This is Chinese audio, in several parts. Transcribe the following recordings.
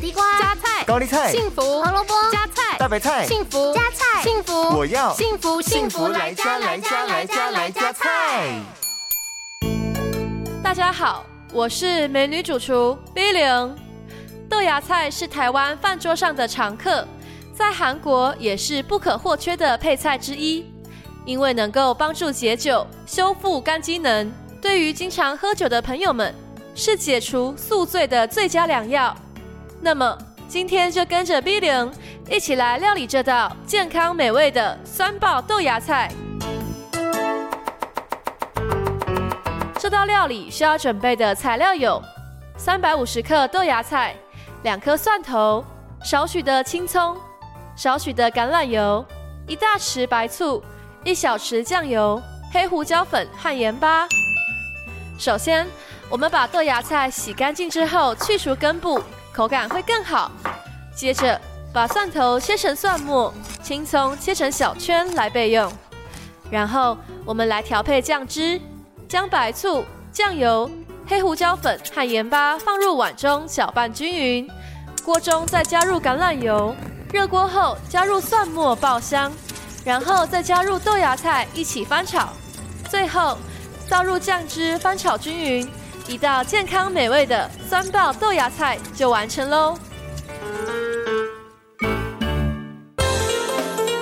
地瓜、加菜、高丽菜、幸福、胡萝卜、加菜、大白菜、幸福、加菜、幸福，我要幸福幸福来加来加来加来加菜。大家好，我是美女主厨 B 零。豆芽菜是台湾饭桌上的常客，在韩国也是不可或缺的配菜之一，因为能够帮助解酒、修复肝机能，对于经常喝酒的朋友们，是解除宿醉的最佳良药。那么今天就跟着 B 零一起来料理这道健康美味的酸爆豆芽菜。这道料理需要准备的材料有：三百五十克豆芽菜、两颗蒜头、少许的青葱、少许的橄榄油、一大匙白醋、一小匙酱油、黑胡椒粉和盐巴。首先，我们把豆芽菜洗干净之后去除根部，口感会更好。接着，把蒜头切成蒜末，青葱切成小圈来备用。然后，我们来调配酱汁。将白醋、酱油、黑胡椒粉和盐巴放入碗中，搅拌均匀。锅中再加入橄榄油，热锅后加入蒜末爆香，然后再加入豆芽菜一起翻炒。最后倒入酱汁翻炒均匀，一道健康美味的酸爆豆芽菜就完成喽。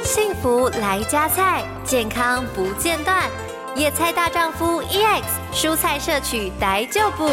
幸福来加菜，健康不间断。野菜大丈夫 EX，蔬菜摄取逮就补。